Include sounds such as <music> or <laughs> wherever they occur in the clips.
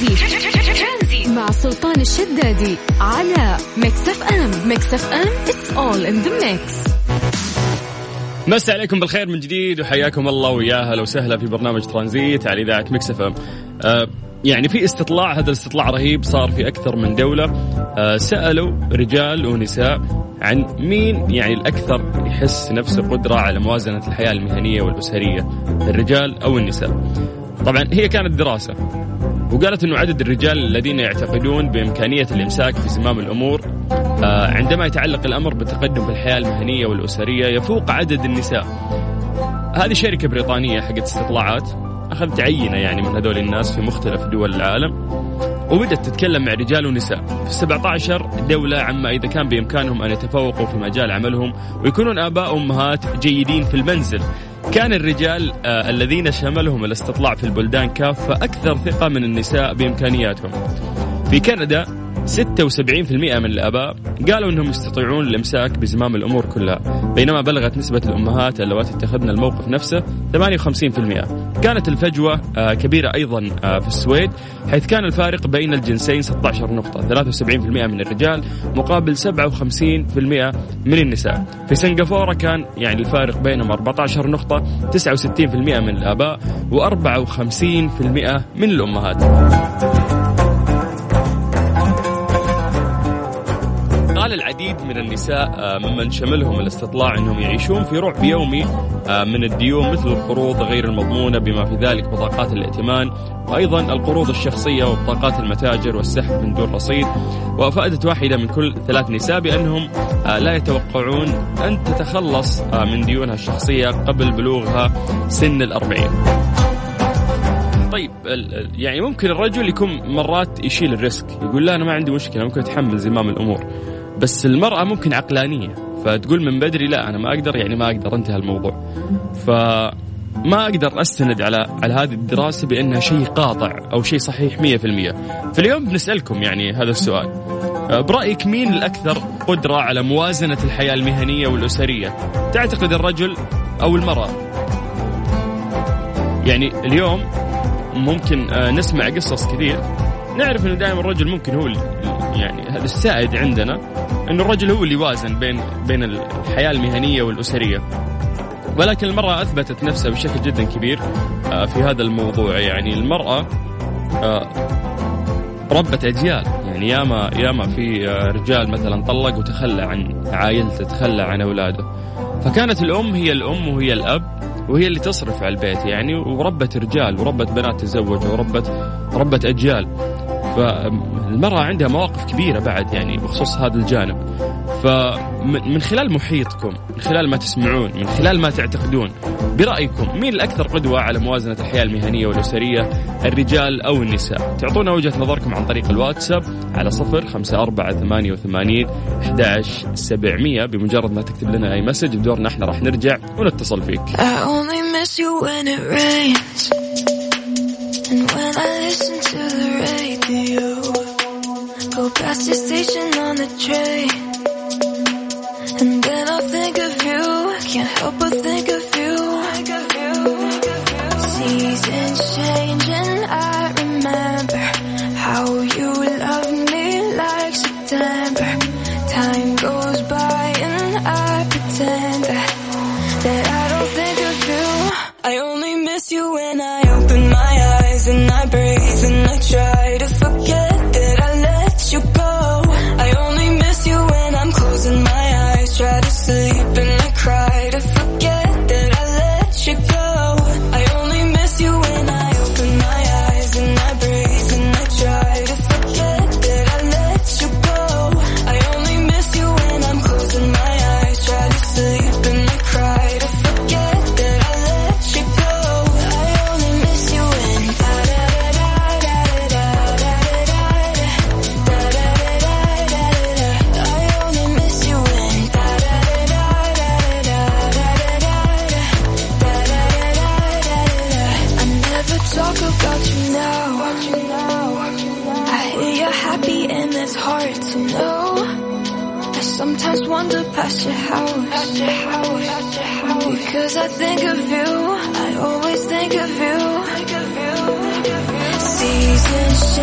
ترانزيت مع سلطان الشدادي على Mix FM Mix FM it's all in the mix. مسا عليكم بالخير من جديد وحياكم الله ويا أهلا وسهلا في برنامج ترانزيت على إذاعة Mix FM. أه يعني في استطلاع هذا الاستطلاع رهيب صار في أكثر من دولة. أه سألوا رجال ونساء عن مين يعني الأكثر يحس نفسه قدرة على موازنة الحياة المهنية والأسرية الرجال أو النساء. طبعا هي كانت دراسة. وقالت إنه عدد الرجال الذين يعتقدون بإمكانية الإمساك في زمام الأمور آه، عندما يتعلق الأمر بالتقدم في الحياة المهنية والأسرية يفوق عدد النساء. هذه شركة بريطانية حقت استطلاعات أخذت عينة يعني من هذول الناس في مختلف دول العالم وبدأت تتكلم مع رجال ونساء في 17 دولة عما إذا كان بإمكانهم أن يتفوقوا في مجال عملهم ويكونون آباء وأمهات جيدين في المنزل كان الرجال آه الذين شملهم الاستطلاع في البلدان كافة أكثر ثقة من النساء بإمكانياتهم. في كندا 76% من الآباء قالوا أنهم يستطيعون الإمساك بزمام الأمور كلها بينما بلغت نسبة الأمهات اللواتي اتخذن الموقف نفسه 58% كانت الفجوة آه، كبيرة أيضا آه، في السويد حيث كان الفارق بين الجنسين 16 نقطة 73% من الرجال مقابل 57% من النساء. في سنغافورة كان يعني الفارق بينهم 14 نقطة 69% من الآباء و54% من الأمهات. قال العديد من النساء آه، ممن شملهم الاستطلاع إنهم يعيشون في رعب يومي آه، من الديون مثل القروض غير المضمونة بما في ذلك بطاقات الائتمان وأيضا القروض الشخصية وبطاقات المتاجر والسحب من دون رصيد. وافادت واحدة من كل ثلاث نساء بأنهم آه، لا يتوقعون أن تتخلص من ديونها الشخصية قبل بلوغها سن الأربعين. طيب يعني ممكن الرجل يكون مرات يشيل الريسك يقول لا أنا ما عندي مشكلة ممكن أتحمل زمام الأمور. بس المرأة ممكن عقلانية فتقول من بدري لا أنا ما أقدر يعني ما أقدر انتهى الموضوع. فما أقدر أستند على على هذه الدراسة بأنها شيء قاطع أو شيء صحيح 100% فاليوم بنسألكم يعني هذا السؤال. برأيك مين الأكثر قدرة على موازنة الحياة المهنية والأسرية؟ تعتقد الرجل أو المرأة؟ يعني اليوم ممكن آه، نسمع قصص كثير. نعرف إنه دائما الرجل ممكن هو يعني هذا السائد عندنا إنه الرجل هو اللي يوازن بين بين الحياة المهنية والأسرية. ولكن المرأة أثبتت نفسها بشكل جدا كبير آه، في هذا الموضوع. يعني المرأة آه، ربت أجيال. يعني ياما ياما في آه، رجال مثلا طلق وتخلى عن عائلته تخلى عن أولاده. فكانت الأم هي الأم وهي الأب وهي اللي تصرف على البيت. يعني وربت رجال وربت بنات تزوجوا وربت ربت أجيال. فالمرأة عندها مواقف كبيرة بعد يعني بخصوص هذا الجانب. فمن خلال محيطكم من خلال ما تسمعون من خلال ما تعتقدون برأيكم مين الأكثر قدوة على موازنة الحياة المهنية والأسرية الرجال أو النساء؟ تعطونا وجهة نظركم عن طريق الواتساب على صفر خمسة أربعة ثمانية وثمانين أحداش سبعمية. بمجرد ما تكتب لنا أي مسج بدورنا إحنا راح نرجع ونتصل فيك. And when I listen to the go past the station on the train. And then I think of you, can't help but think of you. Seasons change and I remember how you loved me like September. Time goes by and I pretend that, that I don't think of you. I only miss you when I open my eyes and I breathe and I try to forget think of you, I always think of you. Seasons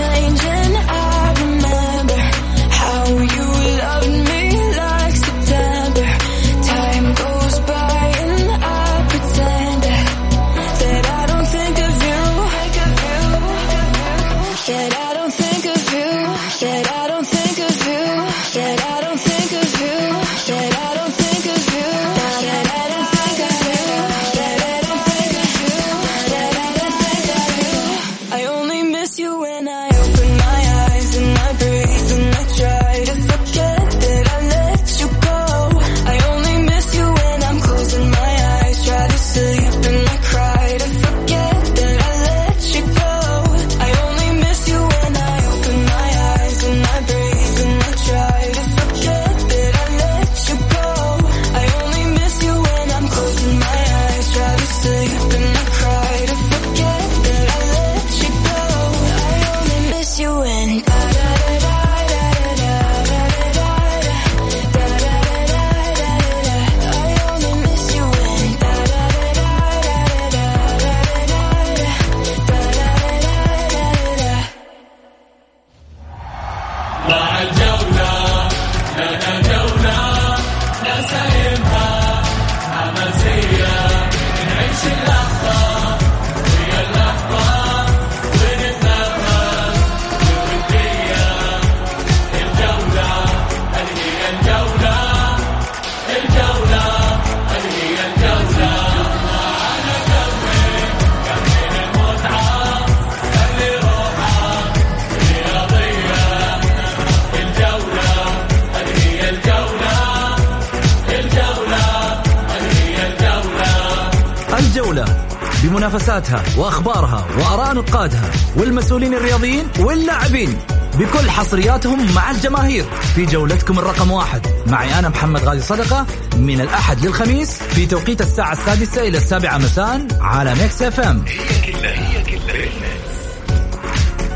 بمنافساتها وأخبارها وآراء نقادها والمسؤولين الرياضيين واللاعبين بكل حصرياتهم مع الجماهير في جولتكم الرقم واحد. معي أنا محمد غازي صدقة من الأحد للخميس في توقيت الساعة السادسة إلى السابعة مساء على Mix FM هي كلها هي كلها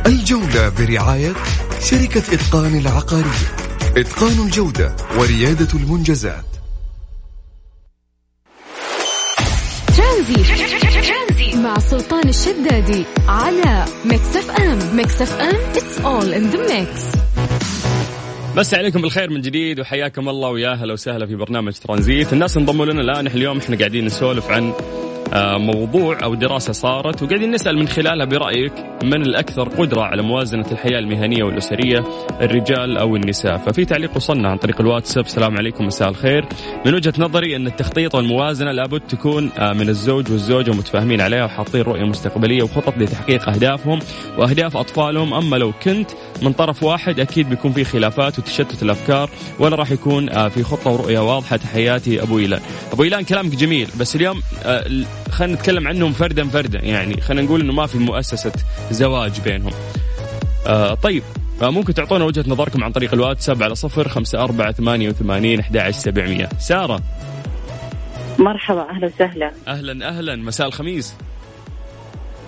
الجولة برعاية شركة إتقان العقارية. إتقان الجودة وريادة المنجزات. ترانزيت مع سلطان الشدادي على Mix FM Mix FM it's all in the mix. مسا عليكم بالخير من جديد وحياكم الله ويا أهلا وسهلا في برنامج ترانزيت. الناس انضموا لنا الآن. إحنا اليوم إحنا قاعدين نسولف عن موضوع أو دراسة صارت وقاعدين نسأل من خلالها برأيك من الأكثر قدرة على موازنة الحياة المهنية والأسرية الرجال أو النساء؟ ففي تعليق وصلنا عن طريق الواتساب. السلام عليكم مساء الخير. من وجهة نظري أن التخطيط والموازنة لابد تكون آه، من الزوج والزوجة متفاهمين عليها وحاطين رؤية مستقبلية وخطط لتحقيق أهدافهم وأهداف أطفالهم. أما لو كنت من طرف واحد أكيد بيكون في خلافات وتشتت الأفكار ولا راح يكون آه، في خطة ورؤية واضحة. تحياتي أبو إيلان. أبو إيلان كلامك جميل بس اليوم خلينا نتكلم عنهم فردا فردا. يعني خلينا نقول إنه ما في مؤسسة زواج بينهم. آه طيب آه ممكن تعطونا وجهة نظركم عن طريق الواتساب على صفر خمسة أربعة ثمانية وثمانين أحد سبعمية. سارة. مرحبا أهلا وسهلا. أهلا أهلا. مساء الخميس.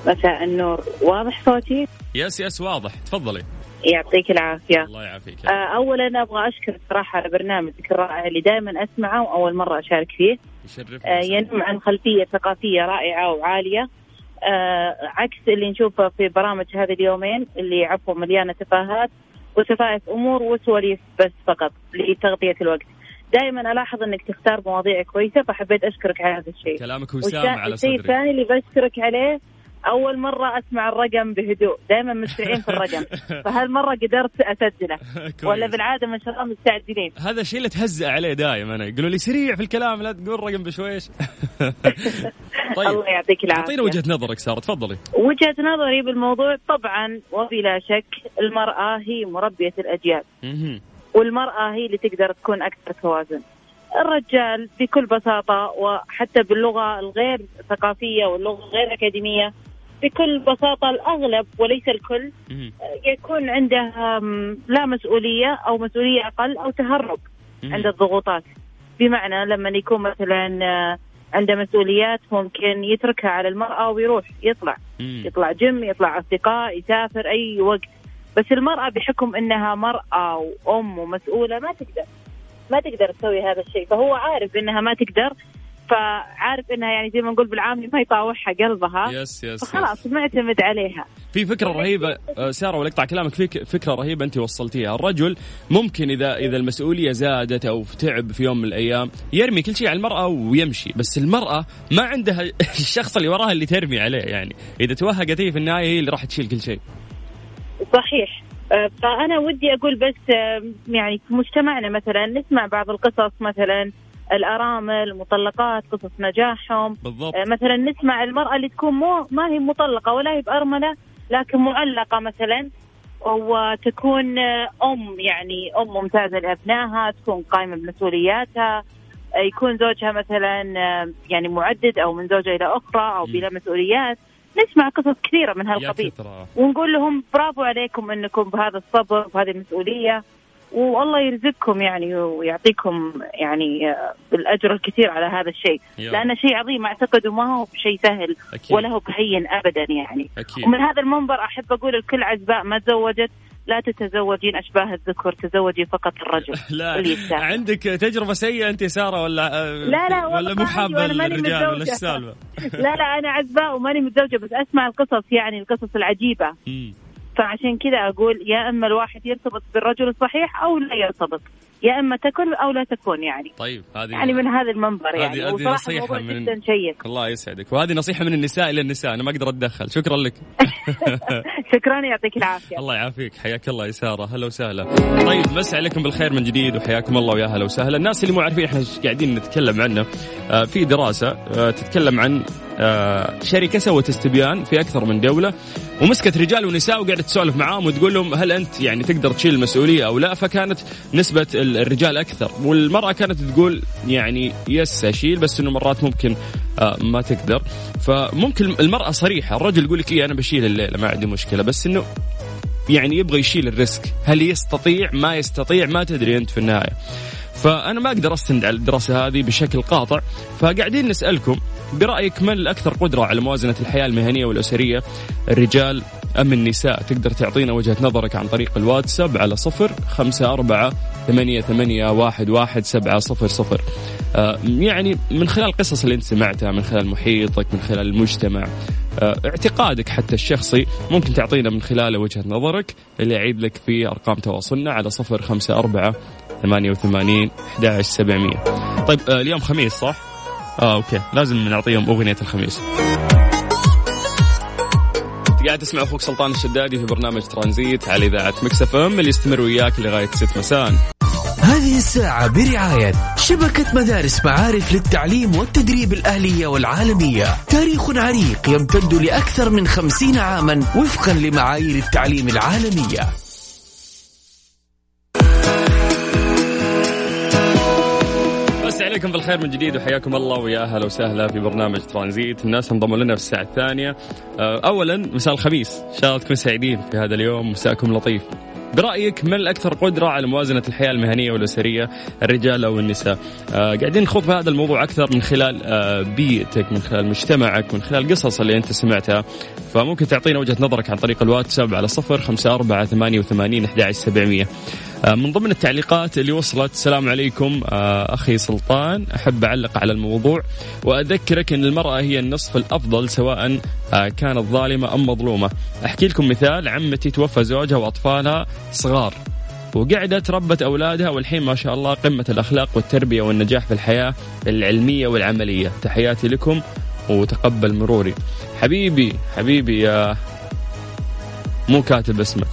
مساء النور. واضح صوتي؟ يس يس واضح. تفضلي. يعطيك العافية. الله يعافيك. آه أولا أبغى أشكر صراحة على برنامجك الرائع اللي دائما أسمعه وأول مرة أشارك فيه. ينم عن خلفية ثقافية رائعة وعالية. آه عكس اللي نشوفه في برامج هذه اليومين اللي عفوا مليانة تفاهات وسفائف أمور وسواليف بس فقط لتغطية الوقت. دائما ألاحظ إنك تختار مواضيع كويسة فحبيت أشكرك على هذا الشيء. كلامك وسام على صدري. الشيء الثاني اللي بشكرك عليه أول مرة أسمع الرقم بهدوء. دائما مسرعين في الرقم. <laughs> فهالمرة قدرت أسجله. ولا بالعادة ما شاء الله مستعجلين. هذا الشيء اللي تهزأ عليه دائما أنا يقولوا لي سريع في الكلام لا تقول رقم بشويش. <laughs> طيب. الله يعطيك العافية. أعطينا وجهة نظرك سارة تفضلي. وجهة نظري بالموضوع طبعا وبلا شك المرأة هي مربية الأجيال. والمرأة هي اللي تقدر تكون أكثر توازن. الرجال بكل بساطة وحتى باللغة الغير ثقافية واللغة الغير أكاديمية بكل بساطة الأغلب وليس الكل يكون عنده لا مسؤولية أو مسؤولية أقل أو تهرب عند الضغوطات. بمعنى لما يكون مثلا آه، عنده مسؤوليات ممكن يتركها على المرأة ويروح يطلع. يطلع جيم يطلع أصدقاء يسافر أي وقت. بس المرأة بحكم أنها مرأة وأم ومسؤولة ما تقدر ما تقدر تسوي هذا الشيء. فهو عارف أنها ما تقدر فعارف إنها يعني زي ما نقول بالعامي ما يطاوعها قلبها. يس يس فخلاص معتمد عليها. في فكرة رهيبة آه، سارة ولا اقطع كلامك. في فكرة رهيبة أنت وصلتيها. الرجل ممكن إذا إذا المسؤولية زادت أو تعب في يوم من الأيام يرمي كل شيء على المرأة ويمشي. بس المرأة ما عندها <laughs> الشخص اللي وراها اللي ترمي عليه يعني. إذا توهقت هي في النهاية هي اللي راح تشيل كل شيء. صحيح. آه، فأنا ودي أقول بس يعني في مجتمعنا مثلا نسمع بعض القصص مثلا الأرامل المطلقات قصص نجاحهم. بالضبط. آه، مثلا نسمع المرأة اللي تكون مو ما هي مطلقة ولا هي بأرملة لكن معلقة مثلا وتكون أم يعني أم ممتازة لأبنائها تكون قائمة بمسؤولياتها. يكون زوجها مثلا يعني معدد أو من زوجة إلى أخرى أو بلا مسؤوليات. نسمع قصص كثيرة من هالقبيل. ونقول لهم برافو عليكم إنكم بهذا الصبر وبهذه المسؤولية. والله يرزقكم يعني ويعطيكم يعني آه، الأجر الكثير على هذا الشيء. لأنه شيء عظيم أعتقد وما هو بشيء سهل أكيد. ولا هو بهين ابدا يعني. أكيد. ومن هذا المنبر أحب أقول لكل عزباء ما تزوجت لا تتزوجين أشباه الذكر تزوجي فقط الرجل. <laughs> لا. عندك تجربة سيئة أنت سارة ولا آه، لا لا ولا مو حابة الرجال ولا السالفة؟ <laughs> لا لا أنا عزباء وماني متزوجة بس أسمع القصص يعني القصص العجيبة. فعشان كذا أقول يا إما الواحد يرتبط بالرجل الصحيح أو لا يرتبط. يا إما تكن أو لا تكون يعني. طيب هذه يعني من هذا المنبر يعني. هذه نصيحة من جدا شيق. الله يسعدك. وهذه نصيحة من النساء إلى النساء. أنا ما أقدر أتدخل. شكرا لك. <laughs> شكرا يعطيك العافية. الله يعافيك. حياك الله يا ساره هلا وسهلا. طيب مسي عليكم بالخير من جديد وحياكم الله ويا هلا وسهلا. الناس اللي مو عارفين إحنا قاعدين نتكلم عنه؟ آه، في دراسة آه، تتكلم عن شركة سوت استبيان في أكثر من دولة ومسكت رجال ونساء وقعدت تسولف معاهم وتقول لهم هل أنت يعني تقدر تشيل المسؤولية أو لا؟ فكانت نسبة الرجال أكثر. والمرأة كانت تقول يعني يس أشيل بس إنه مرات ممكن آه، ما تقدر. فممكن المرأة صريحة. الرجل يقول لك إيه أنا بشيل الليلة ما عندي مشكلة. بس إنه يعني يبغى يشيل الريسك. هل يستطيع؟ ما يستطيع ما تدري أنت في النهاية. فأنا ما أقدر أستند على الدراسة هذه بشكل قاطع. فقاعدين نسألكم برأيك من الأكثر قدرة على موازنة الحياة المهنية والأسرية؟ الرجال أم النساء؟ تقدر تعطينا وجهة نظرك عن طريق الواتساب على صفر خمسة أربعة ثمانية, ثمانية واحد, واحد سبعة صفر صفر. آه يعني من خلال القصص اللي أنت سمعتها من خلال محيطك من خلال المجتمع آه اعتقادك حتى الشخصي ممكن تعطينا من خلاله وجهة نظرك اللي أعيد لك في أرقام تواصلنا على صفر خمسة أربعة ثمانية وثمانين أحد سبعمية. طيب آه اليوم خميس صح؟ آه okay. لازم نعطيهم أغنية الخميس. قاعد تسمع أخوك سلطان الشدادي في برنامج ترانزيت على إذاعة Mix FM اللي يستمر وياك لغاية 6 مساء. هذه الساعة برعاية شبكة مدارس معارف للتعليم والتدريب الأهلية والعالمية. تاريخ عريق يمتد لأكثر من خمسين عاما وفقا لمعايير التعليم العالمية. عليكم بالخير من جديد وحياكم الله ويا أهلا وسهلا في برنامج ترانزيت. الناس انضموا لنا في الساعة الثانية. آه، اولا مساء الخميس. ان شاء الله تكونوا سعيدين في هذا اليوم؟ مساكم لطيف. برأيك من الأكثر قدرة على موازنة الحياة المهنية والأسرية؟ الرجال أو النساء؟ آه قاعدين نخوض هذا الموضوع أكثر من خلال آه بيئتك من خلال مجتمعك من خلال القصص اللي أنت سمعتها. فممكن تعطينا وجهة نظرك عن طريق الواتساب على صفر خمسة أربعة ثمانية وثمانين أحد سبعمية. من ضمن التعليقات اللي وصلت السلام عليكم آه، أخي سلطان. أحب أعلق على الموضوع وأذكرك إن المرأة هي النصف الأفضل سواء آه، كانت ظالمة أم مظلومة. أحكي لكم مثال عمتي توفى زوجها وأطفالها صغار وقعدت ربت أولادها والحين ما شاء الله قمة الأخلاق والتربية والنجاح في الحياة العلمية والعملية. تحياتي لكم وتقبل مروري. حبيبي حبيبي يا مو كاتب اسمك.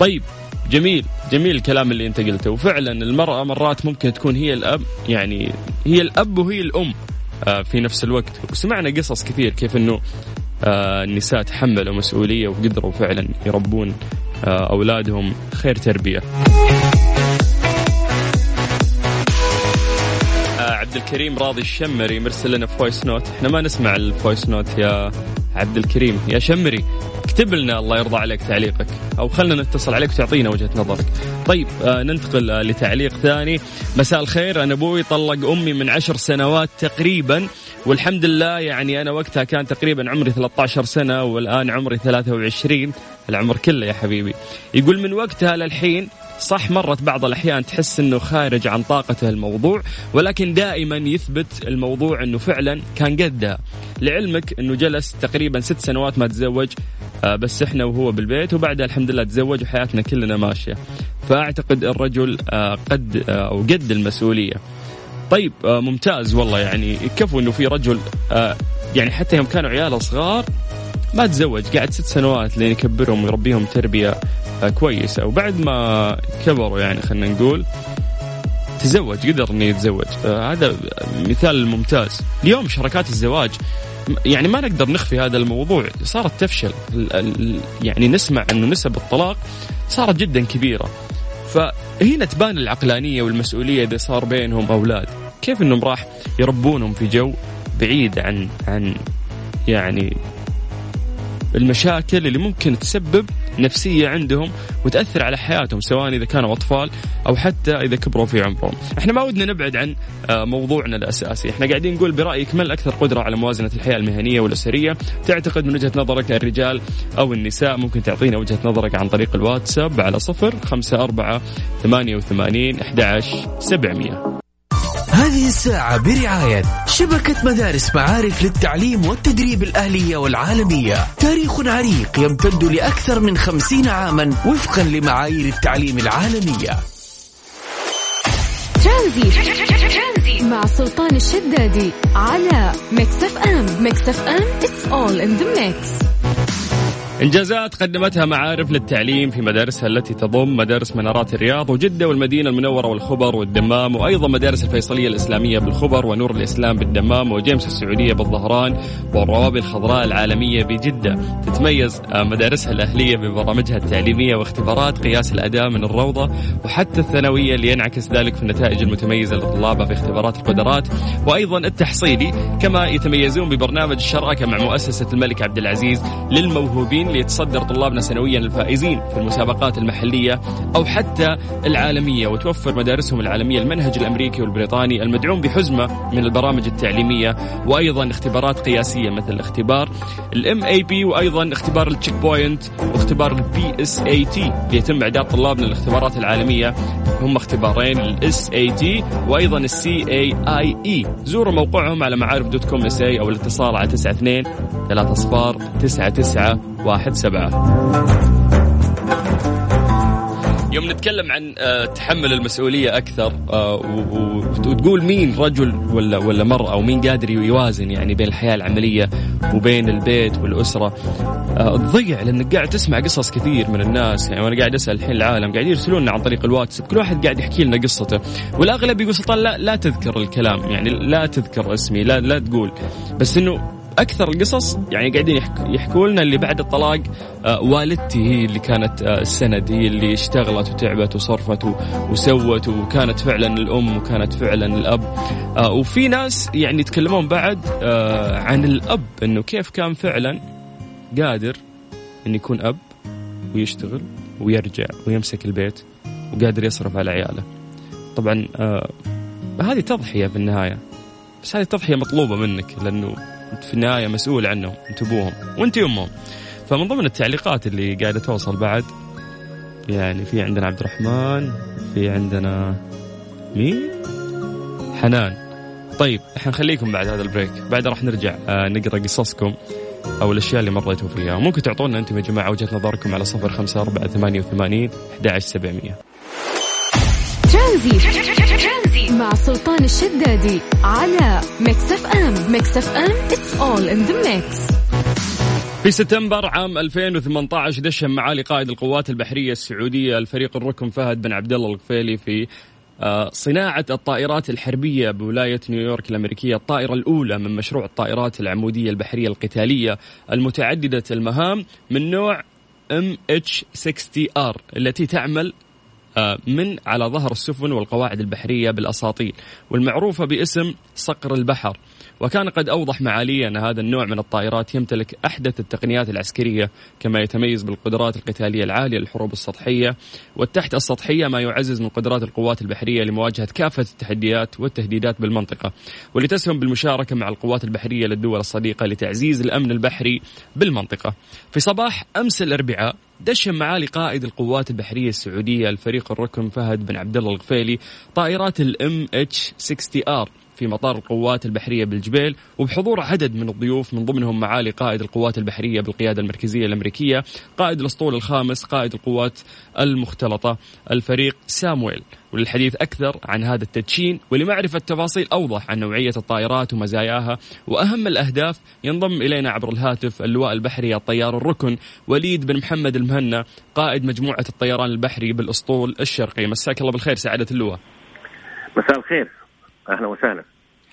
طيب جميل جميل الكلام اللي أنت قلته. وفعلا المرأة مرات ممكن تكون هي الأب يعني هي الأب وهي الأم آه، في نفس الوقت. وسمعنا قصص كثير كيف إنه آه، النساء تحملوا مسؤولية وقدروا فعلا يربون آه، أولادهم خير تربية. عبد الكريم راضي الشمري مرسل لنا voice note، إحنا ما نسمع ال voice note يا عبد الكريم يا شمري. اكتب لنا الله يرضى عليك تعليقك أو خلنا نتصل عليك وتعطينا وجهة نظرك. طيب آه ننتقل آه لتعليق ثاني مساء الخير أنا أبوي طلق أمي من عشر سنوات تقريبا والحمد لله يعني أنا وقتها كان تقريبا عمري 13 سنة والآن عمري 23 العمر كله يا حبيبي. يقول من وقتها للحين صح مرت بعض الأحيان تحس أنه خارج عن طاقته الموضوع ولكن دائما يثبت الموضوع أنه فعلا كان قدها لعلمك أنه جلس تقريبا ست سنوات ما تزوج بس إحنا وهو بالبيت وبعدها الحمد لله تزوج وحياتنا كلنا ماشية. فأعتقد الرجل آه، قد آه، أو قد المسؤولية. طيب ممتاز والله يعني كفو إنه في رجل يعني حتى يوم كانوا عياله صغار ما تزوج قاعد ست سنوات لين يكبرهم ويربيهم تربية كويسة. وبعد ما كبروا يعني خلينا نقول تزوج قدر إنه يتزوج. هذا مثال ممتاز. اليوم شركات الزواج يعني ما نقدر نخفي هذا الموضوع. صارت تفشل. يعني نسمع إنه نسب الطلاق صارت جدا كبيرة. فهنا تبان العقلانية والمسؤولية إذا صار بينهم أولاد. كيف إنهم راح يربونهم في جو بعيد عن عن يعني المشاكل اللي ممكن تسبب نفسية عندهم وتأثر على حياتهم سواء إذا كانوا أطفال أو حتى إذا كبروا في عمرهم. إحنا ما ودنا نبعد عن آه، موضوعنا الأساسي، إحنا قاعدين نقول برأيك من الأكثر قدرة على موازنة الحياة المهنية والأسرية؟ تعتقد من وجهة نظرك الرجال أو النساء؟ ممكن تعطينا وجهة نظرك عن طريق الواتساب على صفر خمسة أربعة ثمانية وثمانين أحد سبعمية هذه الساعة برعاية شبكة مدارس معارف للتعليم والتدريب الأهلية والعالمية. تاريخ عريق يمتد لأكثر من خمسين عاما وفقا لمعايير التعليم العالمية. ترانزيت مع سلطان الشدادي على Mix FM. Mix FM it's all in the mix. إنجازات قدمتها معارف للتعليم في مدارسها التي تضم مدارس منارات الرياض وجدة والمدينة المنورة والخبر والدمام وأيضا مدارس الفيصلية الإسلامية بالخبر ونور الإسلام بالدمام و GEMS السعودية بالظهران والروابي الخضراء العالمية بجدة. تتميز مدارسها الأهلية ببرامجها التعليمية واختبارات قياس الأداء من الروضة وحتى الثانوية اللي ينعكس ذلك في النتائج المتميزة لطلابها في اختبارات القدرات وأيضا التحصيلي كما يتميزون ببرنامج الشراكة مع مؤسسة الملك عبد العزيز للموهوبين الموهوبين ليتصدر طلابنا سنويا الفائزين في المسابقات المحلية أو حتى العالمية وتوفر مدارسهم العالمية المنهج الأمريكي والبريطاني المدعوم بحزمة من البرامج التعليمية وأيضا اختبارات قياسية مثل اختبار ال MAP وأيضا اختبار ال Checkpoint واختبار ال PSAT. ليتم إعداد طلابنا للاختبارات العالمية. هم اختبارين ال SAT وأيضا ال CAIE. زوروا موقعهم على معارف dot com SA أو الاتصال على 92 3 اصفار 99 واحد سبعة. يوم نتكلم عن آه، تحمل المسؤولية أكثر آه، وتقول مين رجل ولا ولا مرأة ومين قادر يوازن يعني بين الحياة العملية وبين البيت والأسرة. آه، تضيع لأنك قاعد تسمع قصص كثير من الناس. يعني وأنا قاعد أسأل الحين العالم قاعد يرسلوننا عن طريق الواتساب كل واحد قاعد يحكي لنا قصته. والأغلب يقول سلطان لا لا تذكر الكلام يعني لا تذكر اسمي لا لا تقول. بس إنه أكثر القصص يعني قاعدين يحكوا لنا اللي بعد الطلاق آه والدتي هي اللي كانت آه السند هي اللي اشتغلت وتعبت وصرفت وسوت وكانت فعلا الأم وكانت فعلا الأب. آه وفي ناس يعني يتكلمون بعد عن الأب إنه كيف كان فعلا قادر انه يكون أب ويشتغل ويرجع ويمسك البيت وقادر يصرف على عياله. طبعا هذه تضحية في النهاية بس هذه تضحية مطلوبة منك لأنه انت في النهاية مسؤول عنهم انت ابوهم وانت امهم. فمن ضمن التعليقات اللي قاعدة توصل بعد يعني في عندنا عبد الرحمن في عندنا مين؟ حنان. طيب إحنا نخليكم بعد هذا ال break. بعد راح نرجع آه نقرأ قصصكم أو الأشياء اللي مريتوا فيها. ممكن تعطونا أنتم يا جماعة وجهة نظركم على صفر خمسة أربعة ثمانية وثمانين أحد عشر ترانزيت مع سلطان الشدادي على Mix FM Mix FM it's all in the mix في سبتمبر عام 2018 دشن معالي قائد القوات البحرية السعودية الفريق الركن فهد بن عبد الله القفيلي في آه، صناعة الطائرات الحربية بولاية نيويورك الأمريكية الطائرة الأولى من مشروع الطائرات العمودية البحرية القتالية المتعددة المهام من نوع MH60R التي تعمل من على ظهر السفن والقواعد البحرية بالأساطيل والمعروفة باسم صقر البحر. وكان قد أوضح معالي أن هذا النوع من الطائرات يمتلك أحدث التقنيات العسكرية كما يتميز بالقدرات القتالية العالية للحروب السطحية. والتحت السطحية ما يعزز من قدرات القوات البحرية لمواجهة كافة التحديات والتهديدات بالمنطقة. ولتسهم بالمشاركة مع القوات البحرية للدول الصديقة لتعزيز الأمن البحري بالمنطقة. في صباح أمس الأربعاء دشن معالي قائد القوات البحرية السعودية الفريق الركن فهد بن عبد الله الغفيلي طائرات ال MH 60 R في مطار القوات البحرية بالجبيل وبحضور عدد من الضيوف من ضمنهم معالي قائد القوات البحرية بالقيادة المركزية الأمريكية قائد الأسطول الخامس قائد القوات المختلطة الفريق سامويل. وللحديث أكثر عن هذا التدشين ولمعرفة تفاصيل أوضح عن نوعية الطائرات ومزاياها وأهم الأهداف ينضم إلينا عبر الهاتف اللواء البحري الطيار الركن وليد بن محمد المهنا قائد مجموعة الطيران البحري بالأسطول الشرقي. مساك الله بالخير سعادة اللواء. مساء الخير. أهلا وسهلا.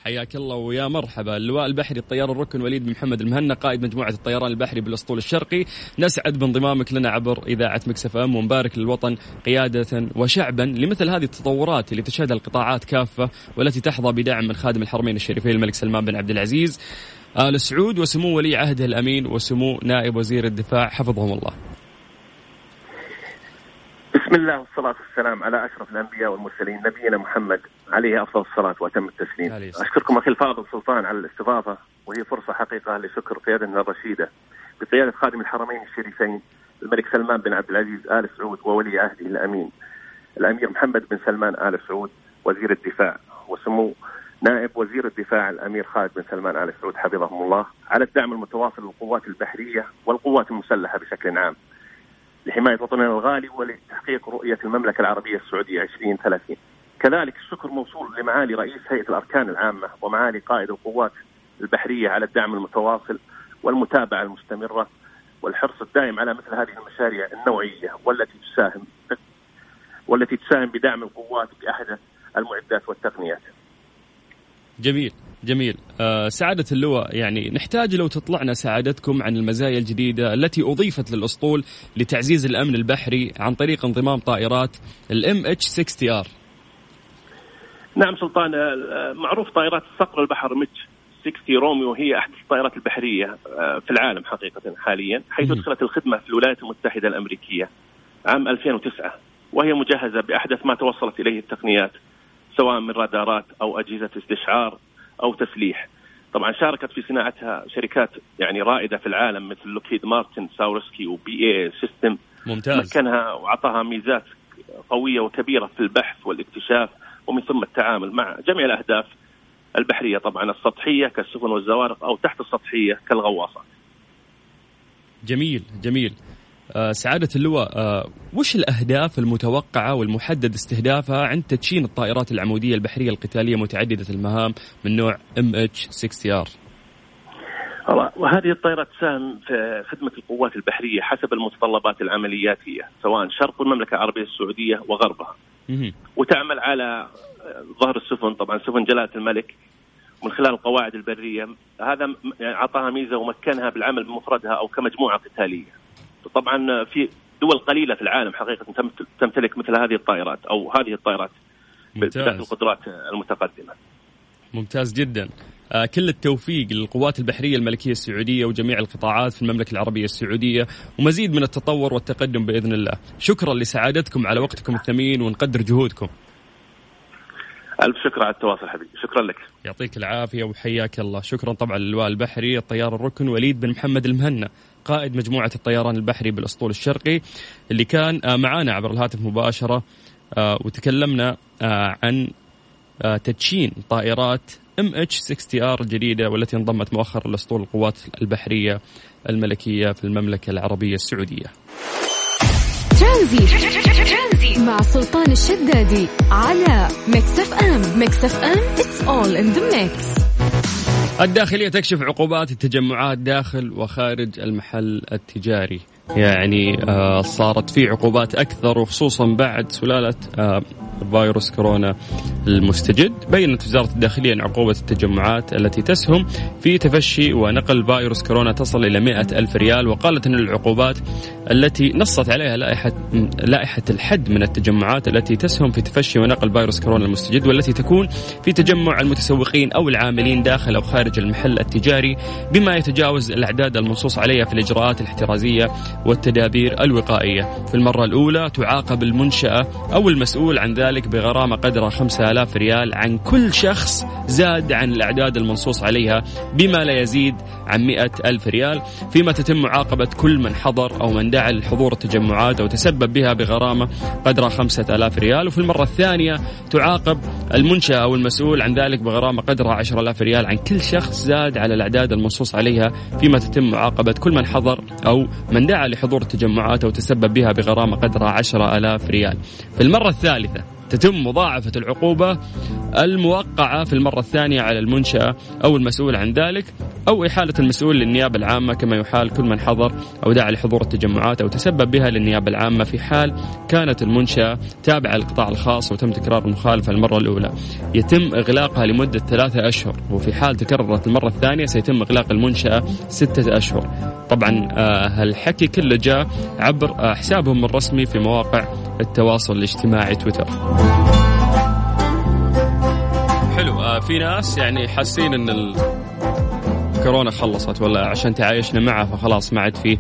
حياك الله ويا مرحبا. اللواء البحري الطيار الركن وليد بن محمد المهنا قائد مجموعة الطيران البحري بالأسطول الشرقي. نسعد بانضمامك لنا عبر إذاعة مكسف أم ونبارك للوطن قيادة وشعبا لمثل هذه التطورات اللي تشهدها القطاعات كافة والتي تحظى بدعم من خادم الحرمين الشريفين الملك سلمان بن عبد العزيز. آل سعود وسمو ولي عهده الأمين وسمو نائب وزير الدفاع حفظهم الله. بسم الله والصلاة والسلام على أشرف الأنبياء والمرسلين نبينا محمد عليه أفضل الصلاة وأتم التسليم. أشكركم أخي الفاضل سلطان على الاستضافة وهي فرصة حقيقة لشكر قيادتنا الرشيدة. بقيادة خادم الحرمين الشريفين الملك سلمان بن عبد العزيز آل سعود وولي عهده الأمين الأمير محمد بن سلمان آل سعود وزير الدفاع وسمو نائب وزير الدفاع الأمير خالد بن سلمان آل سعود حفظهم الله على الدعم المتواصل للقوات البحرية والقوات المسلحة بشكل عام. لحماية وطننا الغالي ولتحقيق رؤية المملكة العربية السعودية 2030 كذلك الشكر موصول لمعالي رئيس هيئة الأركان العامة ومعالي قائد القوات البحرية على الدعم المتواصل والمتابعة المستمرة والحرص الدائم على مثل هذه المشاريع النوعية والتي تساهم والتي تساهم بدعم القوات بأحدث المعدات والتقنيات. جميل جميل آه سعادة اللواء يعني نحتاج لو تطلعنا سعادتكم عن المزايا الجديدة التي أضيفت للأسطول لتعزيز الأمن البحري عن طريق انضمام طائرات ال MH 60 R نعم سلطان آه، معروف طائرات صقر البحر MH 60 Romeo هي أحدث الطائرات البحرية آه، في العالم حقيقة حاليا حيث دخلت الخدمة في الولايات المتحدة الأمريكية عام 2009 وهي مجهزة بأحدث ما توصلت إليه التقنيات سواء من رادارات أو أجهزة استشعار أو تسليح. طبعا شاركت في صناعتها شركات يعني رائدة في العالم مثل لوكهيد مارتن سيكورسكي و BAE Systems. ممتاز. مكنها وأعطاها ميزات قوية وكبيرة في البحث والاكتشاف. ومن ثم التعامل مع جميع الأهداف البحرية طبعا السطحية كالسفن والزوارق أو تحت السطحية كالغواصات. جميل جميل. آه، سعادة اللواء آه، وش الأهداف المتوقعة والمحدد استهدافها عند تدشين الطائرات العمودية البحرية القتالية متعددة المهام من نوع MH-60R وهذه الطائرات تساهم في خدمة القوات البحرية حسب المتطلبات العملياتية سواء شرق المملكة العربية السعودية وغربها. وتعمل على ظهر السفن طبعا سفن جلالة الملك من خلال القواعد البرية هذا يعني أعطاها ميزة ومكنها بالعمل بمفردها أو كمجموعة قتالية طبعا في دول قليلة في العالم حقيقة تمتلك مثل هذه الطائرات أو هذه الطائرات بذات القدرات المتقدمة. ممتاز جدا. آه كل التوفيق للقوات البحرية الملكية السعودية وجميع القطاعات في المملكة العربية السعودية ومزيد من التطور والتقدم بإذن الله. شكرا لسعادتكم على وقتكم الثمين ونقدر جهودكم. ألف شكر على التواصل حبيبي شكرا لك يعطيك العافية وحياك الله شكرا طبعا للواء البحري الطيار الركن وليد بن محمد المهنا قائد مجموعة الطيران البحري بالأسطول الشرقي اللي كان آه، معانا عبر الهاتف مباشرة آه، وتكلمنا عن تدشين طائرات MH 60 R الجديده والتي انضمت مؤخرا لأسطول القوات البحرية الملكية في المملكة العربية السعودية. ترانزي مع سلطان الشدادي على Mix FM، Mix FM it's all in the mix. الداخلية تكشف عقوبات التجمعات داخل وخارج المحل التجاري يعني آه صارت في عقوبات أكثر وخصوصا بعد سلالة آه فيروس كورونا المستجد. بينت وزارة الداخلية أن عقوبة التجمعات التي تسهم في تفشي ونقل فيروس كورونا تصل إلى مئة ألف ريال وقالت أن العقوبات التي نصت عليها لائحة, لائحة الحد من التجمعات التي تسهم في تفشي ونقل فيروس كورونا المستجد والتي تكون في تجمع المتسوقين أو العاملين داخل أو خارج المحل التجاري بما يتجاوز الأعداد المنصوص عليها في الإجراءات الاحترازية والتدابير الوقائية. في المرة الأولى تعاقب المنشأة أو المسؤول عن ذلك بغرامة قدرها 5000 ريال عن كل شخص زاد عن الأعداد المنصوص عليها بما لا يزيد عن 100 ألف ريال فيما تتم معاقبة كل من حضر أو من دعا لحضور التجمعات أو تسبب بها بغرامة قدرها 5000 ريال. وفي المرة الثانية تعاقب المنشأة أو المسؤول عن ذلك بغرامة قدرها 10000 ريال عن كل شخص زاد على الأعداد المنصوص عليها فيما تتم معاقبة كل من حضر أو من دعا لحضور التجمعات أو تسبب بها بغرامة قدرها 10000 ريال. في المرة الثالثة تتم مضاعفة العقوبة الموقعة في المرة الثانية على المنشأة أو المسؤول عن ذلك أو إحالة المسؤول للنيابة العامة كما يحال كل من حضر أو دعا لحضور التجمعات أو تسبب بها للنيابة العامة في حال كانت المنشأة تابعة للقطاع الخاص وتم تكرار المخالفة المرة الأولى. يتم إغلاقها لمدة ثلاثة أشهر وفي حال تكررت المرة الثانية سيتم إغلاق المنشأة ستة أشهر. طبعا آه، هالحكي كله جاء عبر آه، حسابهم الرسمي في مواقع التواصل الاجتماعي تويتر. حلو آه في ناس يعني حاسين إن الكورونا خلصت ولا عشان تعايشنا معها فخلاص ما عاد في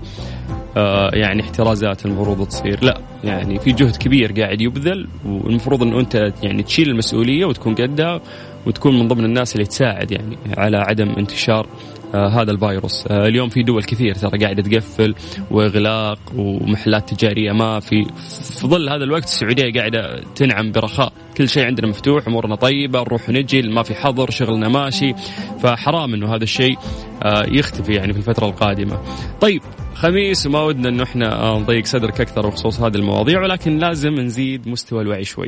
آه يعني احترازات المفروض تصير. لا يعني في جهد كبير قاعد يبذل والمفروض إنه أنت يعني تشيل المسؤولية وتكون قدها وتكون من ضمن الناس اللي تساعد يعني على عدم انتشار هذا الفيروس. آه اليوم في دول كثير ترى قاعدة تقفل وإغلاق ومحلات تجارية ما في. في ظل هذا الوقت السعودية قاعدة تنعم برخاء. كل شيء عندنا مفتوح أمورنا طيبة نروح ونجي ما في حظر شغلنا ماشي. فحرام أنه هذا الشيء آه يختفي يعني في الفترة القادمة. طيب خميس وما ودنا إنه إحنا آه، نضيق صدرك أكثر بخصوص هذه المواضيع ولكن لازم نزيد مستوى الوعي شوي.